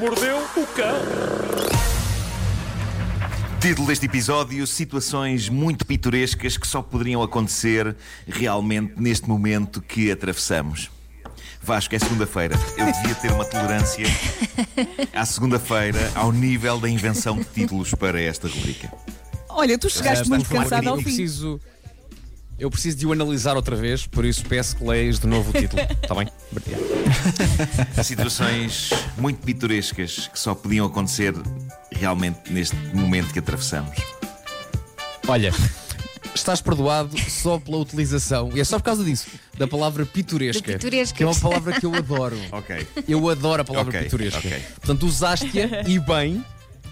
mordeu o cão. Título deste episódio: Situações muito pitorescas que só poderiam acontecer realmente neste momento que atravessamos. Vasco, é segunda-feira. Eu devia ter uma tolerância à segunda-feira ao nível da invenção de títulos para esta rubrica. Olha, tu chegaste muito cansado eu ao fim. preciso. Eu preciso de o analisar outra vez, por isso peço que leias de novo o título. Está bem? Obrigado. Situações muito pitorescas que só podiam acontecer realmente neste momento que atravessamos. Olha, estás perdoado só pela utilização, e é só por causa disso, da palavra pitoresca. Que é uma palavra que eu adoro. Ok. Eu adoro a palavra Ok, pitoresca. ok. Portanto, usaste-a e bem,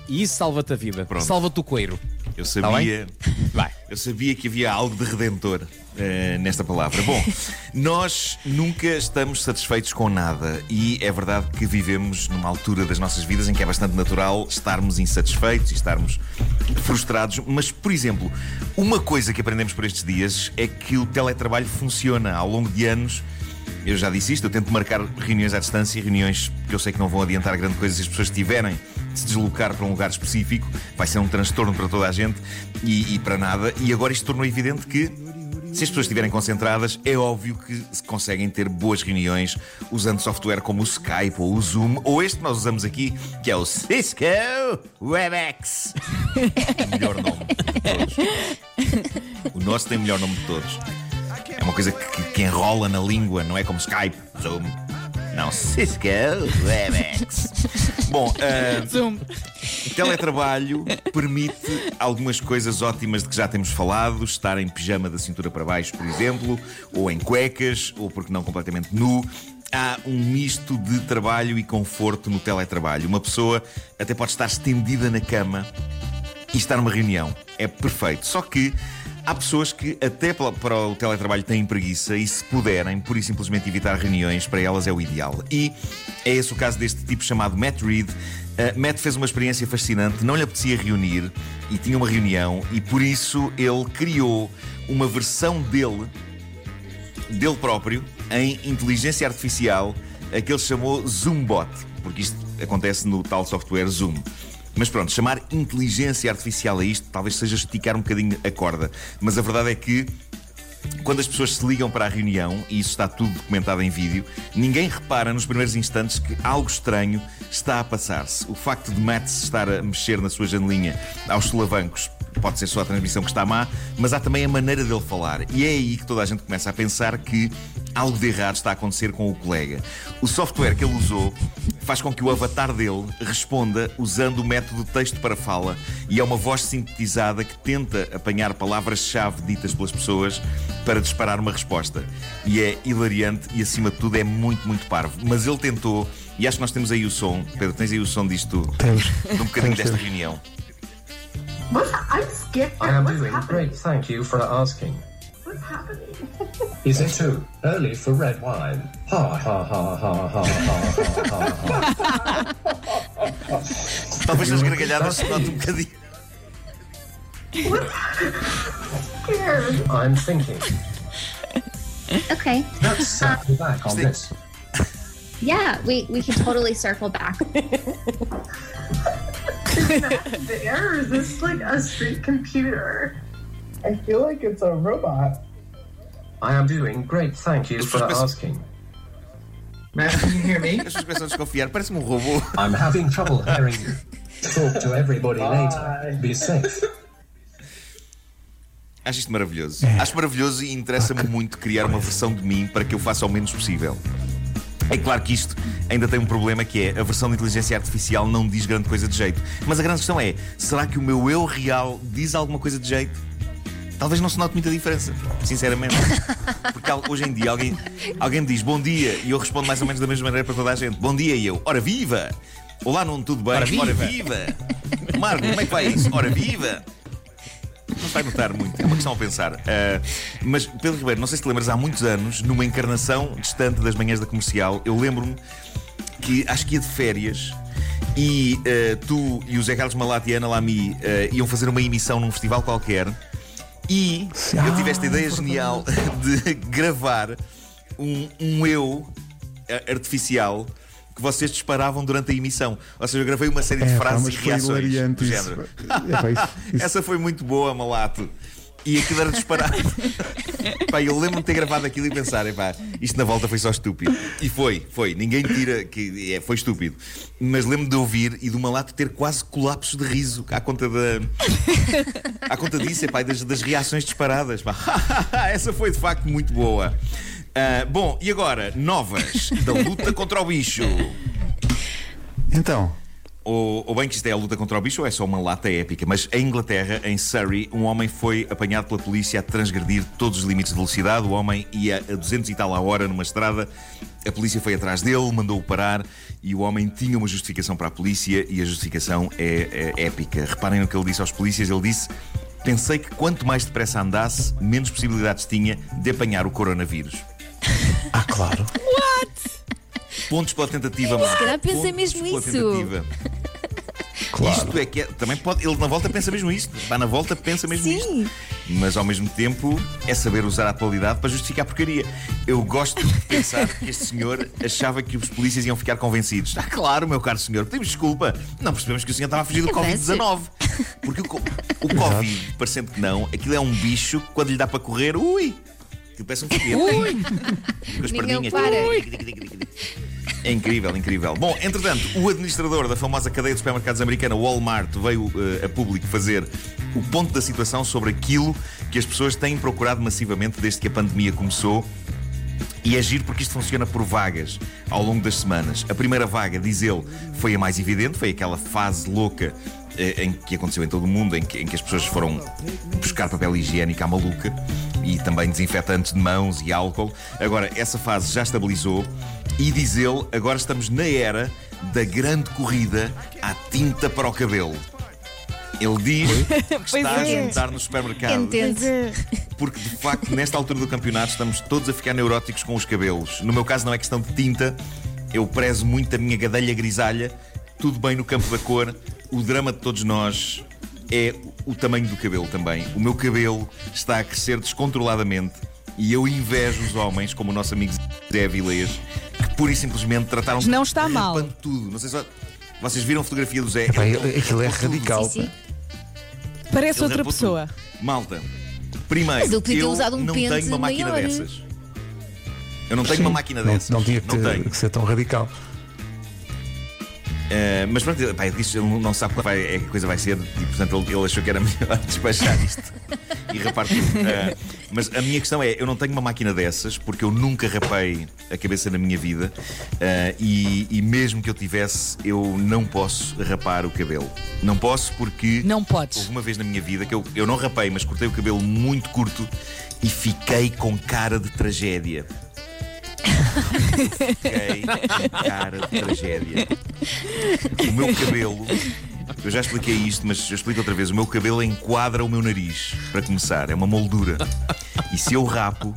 e isso salva-te a vida. Pronto. Salva-te o coelho. Eu Tá sabia. Vai. Eu sabia que havia algo de redentor eh, nesta palavra. Bom, nós nunca estamos satisfeitos com nada e é verdade que vivemos numa altura das nossas vidas em que é bastante natural estarmos insatisfeitos e estarmos frustrados. Mas, por exemplo, uma coisa que aprendemos por estes dias é que o teletrabalho funciona ao longo de anos. Eu já disse isto, eu tento marcar reuniões à distância, reuniões que eu sei que não vão adiantar grande coisa se as pessoas tiverem de se deslocar para um lugar específico, vai ser um transtorno para toda a gente e, e para nada. E agora isto tornou evidente que se as pessoas estiverem concentradas, é óbvio que se conseguem ter boas reuniões usando software como o Skype ou o Zoom, ou este que nós usamos aqui, que é o Cisco WebEx. o melhor nome de todos. O nosso tem o melhor nome de todos. É uma coisa que, que enrola na língua, não é como Skype, Zoom. Não, Cisco WebEx. Bom, ah, Zoom. Teletrabalho permite algumas coisas ótimas de que já temos falado, estar em pijama da cintura para baixo, por exemplo, ou em cuecas, ou porque não completamente nu. Há um misto de trabalho e conforto no teletrabalho. Uma pessoa até pode estar estendida na cama e estar numa reunião. É perfeito. Só que há pessoas que, até para o teletrabalho, têm preguiça e, se puderem, pura e simplesmente evitar reuniões, para elas é o ideal. E é esse o caso deste tipo chamado Matt Reed. Uh, Matt fez uma experiência fascinante, não lhe apetecia reunir e tinha uma reunião, e por isso ele criou uma versão dele dele próprio em inteligência artificial, a que ele chamou Zoombot, porque isto acontece no tal software Zoom. Mas pronto, chamar inteligência artificial a isto talvez seja esticar um bocadinho a corda. Mas a verdade é que quando as pessoas se ligam para a reunião, e isso está tudo documentado em vídeo, ninguém repara nos primeiros instantes que algo estranho está a passar-se. O facto de Matt se estar a mexer na sua janelinha aos solavancos pode ser só a transmissão que está má, mas há também a maneira dele falar. E é aí que toda a gente começa a pensar que algo de errado está a acontecer com o colega. O software que ele usou faz com que o avatar dele responda usando o método texto para fala e é uma voz sintetizada que tenta apanhar palavras-chave ditas pelas pessoas para disparar uma resposta. E é hilariante e, acima de tudo, é muito, muito parvo. Mas ele tentou, e acho que nós temos aí o som. Pedro, tens aí o som disto? Temos. De um bocadinho desta reunião. I'm scared. I am doing great, thank you for asking. What's happening? Is it too early for red wine? Ha ha ha ha ha ha ha ha. Talvez nas gargalhadas se note um bocadinho. Scared. I'm thinking. Okay. Let's circle back on this. Yeah, we, we can totally circle back. The air is this like a street computer? I feel like it's a robot. I am doing great, thank you for asking. Matt, can you hear me? As pessoas a desconfiar, parece-me um robô. I'm having trouble hearing you. Talk to everybody later. Be safe. Acho isto maravilhoso. Acho maravilhoso e interessa-me muito criar uma versão de mim para que eu faça o menos possível. É claro que isto ainda tem um problema que é a versão de inteligência artificial não diz grande coisa de jeito. Mas a grande questão é: será que o meu eu real diz alguma coisa de jeito? Talvez não se note muita diferença, sinceramente. Porque hoje em dia alguém, alguém me diz bom dia e eu respondo mais ou menos da mesma maneira para toda a gente. Bom dia e eu, ora viva! Olá, não tudo bem? Ora viva! Ora viva! Marco, como é que vai isso? Ora viva! Não se vai notar muito, é uma questão a pensar. Ah, mas, Pedro Ribeiro, não sei se te lembras, há muitos anos, numa encarnação distante das manhãs da comercial, eu lembro-me que acho que ia de férias e ah, tu e o Zé Carlos Malati e a Ana Lamy ah, iam fazer uma emissão num festival qualquer e eu tive esta ideia genial de gravar um, um eu ah, artificial que vocês disparavam durante a emissão. Ou seja, eu gravei uma série de É, frases e reações do género. É, isso- isso- Essa foi muito boa, malato. E aquilo era disparado. pá, eu lembro-me de ter gravado aquilo e pensar, epá, isto na volta foi só estúpido. E foi, foi. Ninguém tira que é, foi estúpido. Mas lembro-me de ouvir e do malato ter quase colapso de riso à conta da. à conta disso, epá, e das, das reações disparadas. Pá. Essa foi de facto muito boa. Ah, bom, e agora, novas da luta contra o bicho. Então, Ou, ou bem que isto é a luta contra o bicho ou é só uma lata épica, mas em Inglaterra, em Surrey, um homem foi apanhado pela polícia a transgredir todos os limites de velocidade. O homem ia a 200 e tal a hora numa estrada. A polícia foi atrás dele, mandou-o parar e o homem tinha uma justificação para a polícia e a justificação é, é épica. Reparem no que ele disse aos polícias: ele disse. Pensei que quanto mais depressa andasse, menos possibilidades tinha de apanhar o coronavírus. ah, claro. Pontos pela tentativa, mano. calhar pensa Pontos mesmo pela isso. Claro. Isto é que é, também pode. Ele na volta pensa mesmo isto. Vai na volta pensa mesmo isto. Mas ao mesmo tempo é saber usar a atualidade para justificar a porcaria. Eu gosto de pensar que este senhor achava que os polícias iam ficar convencidos. Ah, claro, meu caro senhor, pedimos desculpa. Não percebemos que o senhor estava a fugir do Avance. Covid-19. Porque o, o Covid, parecendo que não, aquilo é um bicho que quando lhe dá para correr, ui! Aquilo parece um foguete. Com as Ninguém perninhas. para. É incrível, incrível. Bom, entretanto, o administrador da famosa cadeia de supermercados americana Walmart veio eh, a público fazer o ponto da situação sobre aquilo que as pessoas têm procurado massivamente desde que a pandemia começou. E é giro porque isto funciona por vagas ao longo das semanas. A primeira vaga, diz ele, foi a mais evidente, foi aquela fase louca eh, em que aconteceu em todo o mundo, em que, em que as pessoas foram buscar papel higiênico à maluca e também desinfetantes de mãos e álcool. Agora, essa fase já estabilizou e diz ele, agora estamos na era da grande corrida à tinta para o cabelo. Ele diz que está a é. juntar nos supermercados. Entende? Porque de facto, nesta altura do campeonato, estamos todos a ficar neuróticos com os cabelos. No meu caso, não é questão de tinta, eu prezo muito a minha gadelha grisalha, tudo bem no campo da cor. O drama de todos nós é o tamanho do cabelo também. O meu cabelo está a crescer descontroladamente e eu invejo os homens, como o nosso amigo Zé Avilés, que pura e simplesmente trataram Não está mal. tudo. Não sei se vocês viram a fotografia do Zé. Epá, Ele- ele- aquilo é rapou tudo. radical. Sim, sim. Parece Ele outra pessoa. tudo. Malta, primeiro, Mas ele podia ter eu usado um não tenho uma máquina maior. dessas. Eu não tenho Sim, uma máquina não, dessas. Não tinha que, Não que ser tão radical. Eh, mas pronto, ele, pá, ele disse, ele não sabe qual vai, é a coisa vai ser e portanto ele, ele achou que era melhor despachar isto e rapar tudo. Eh, mas a minha questão é: eu não tenho uma máquina dessas porque eu nunca rapei a cabeça na minha vida eh, e, e mesmo que eu tivesse, eu não posso rapar o cabelo. Não posso porque. Não podes. Houve uma vez na minha vida que eu, eu não rapei, mas cortei o cabelo muito curto e fiquei com cara de tragédia. Fiquei com cara de tragédia. O meu cabelo, eu já expliquei isto, mas eu explico outra vez. O meu cabelo enquadra o meu nariz, para começar, é uma moldura. E se eu rapo,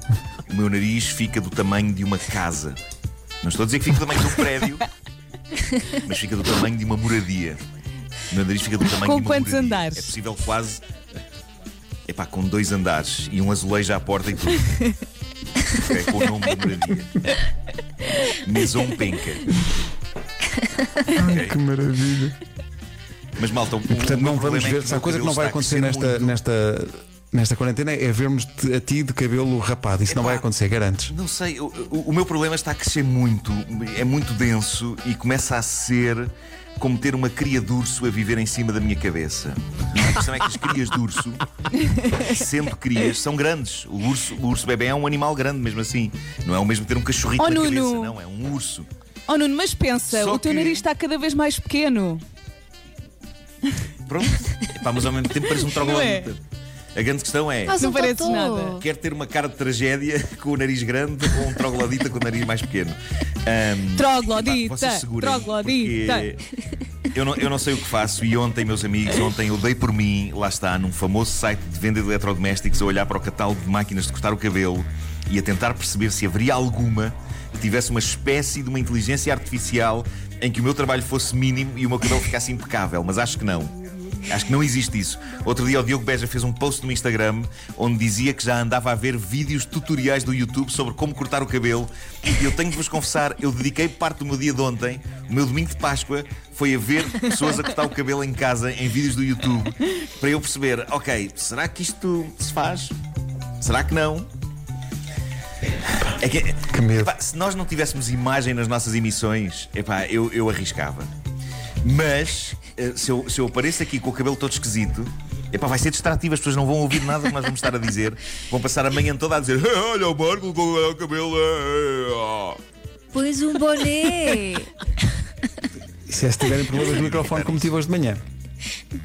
o meu nariz fica do tamanho de uma casa. Não estou a dizer que fica do tamanho de um prédio, mas fica do tamanho de uma moradia. O meu nariz fica do tamanho Com de uma quantos moradia. andares? É possível quase. Epá, com dois andares e um azulejo à porta e tudo. É com o nome da moradia. Maison Penca. Ok? Que maravilha. Mas malta, o, Portanto, o meu não vamos problema é ver. que o a coisa que não vai está a acontecer crescer nesta, muito. nesta, nesta quarentena é vermos a ti de cabelo rapado. Isso não vai acontecer, garantes. Não sei, o, o- o meu problema está a crescer muito, é muito denso e começa a ser como ter uma cria de urso a viver em cima da minha cabeça. E a questão é que as crias de urso, sendo crias, são grandes. O urso, o urso bebê é um animal grande, mesmo assim. Não é o mesmo ter um cachorrito Oh, na Nuno. cabeça, não, é um urso. Oh Nuno, mas pensa, Só o teu que- nariz está cada vez mais pequeno. Pronto. Epá, mas ao mesmo tempo parece um troglodita. A grande questão é. Faz Não um totó. nada. Quer ter uma cara de tragédia com o nariz grande ou um troglodita com o nariz mais pequeno? Ahm, Troglodita, epá, segurem, troglodita. Eu não, eu não sei o que faço e ontem, meus amigos, ontem eu dei por mim, lá está, num famoso site de venda de eletrodomésticos, a olhar para o catálogo de máquinas de cortar o cabelo e a tentar perceber se haveria alguma que tivesse uma espécie de uma inteligência artificial em que o meu trabalho fosse mínimo e o meu cabelo ficasse impecável, mas acho que não. Acho que não existe isso. Outro dia o Diogo Beja fez um post no Instagram onde dizia que já andava a ver vídeos tutoriais do YouTube sobre como cortar o cabelo. E eu tenho de vos confessar, eu dediquei parte do meu dia de ontem, o meu domingo de Páscoa, foi a ver pessoas a cortar o cabelo em casa em vídeos do YouTube para eu perceber, ok, será que isto se faz? Será que não? É que, Que medo. epá, se nós não tivéssemos imagem nas nossas emissões, epá, eu, eu arriscava. Mas eh, se eu, se eu apareço aqui com o cabelo todo esquisito, epá, vai ser distrativo, as pessoas não vão ouvir nada que nós vamos estar a dizer. Vão passar a manhã toda a dizer: "Eh, Olha o Marco com o cabelo. eh, ah." Pões um boné. E se é se tiverem problemas no microfone como tive hoje de manhã.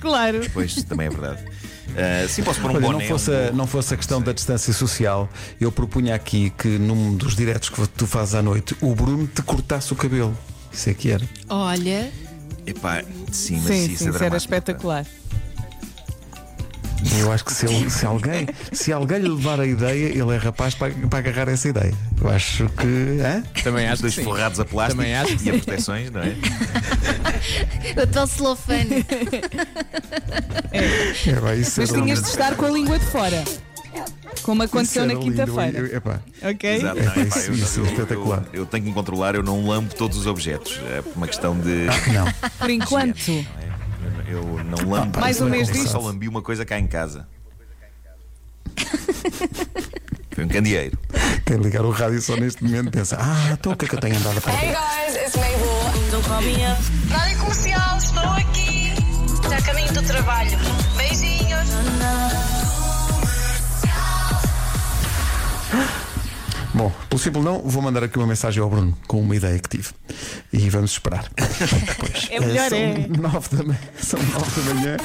Claro. Pois, também é verdade. Ah, sim, posso pôr um Olha, boné. não fosse, um- a, não fosse a questão da distância social, eu propunha aqui que num dos diretos que tu fazes à noite, o Bruno te cortasse o cabelo. Isso é que era. Olha, Epá, sim, mas Sim, isso, sim, é isso era espetacular. Eu acho que se, ele- se alguém, se alguém lhe levar a ideia, ele é rapaz para, para agarrar essa ideia. Eu acho que. hã? Também Os acho que dois sim. forrados a plástico Também acho que e a proteções, não é? o tal celofane. É, Mas tinhas de estar com a língua de fora. Como aconteceu na quinta-feira. Ok? Exato, É, não, epá, isso- eu, isso é eu- espetacular. eu- eu tenho que me controlar, eu não lambo todos os objetos. É por uma questão de. Não. Por enquanto. é? Eu não lambo. Mais um mês eu disto. só lambi uma coisa cá em casa. Foi um candeeiro. Quem ligar o rádio só neste momento pensa: Ah, então o que é que eu tenho andado a fazer? guys, it's Mabel. Don't call me up. Rádio Comercial, estou aqui. Já a caminho do trabalho. Simples não, vou mandar aqui uma mensagem ao Bruno com uma ideia que tive. E vamos esperar. É melhor, são é. Nove da manhã, são nove da manhã.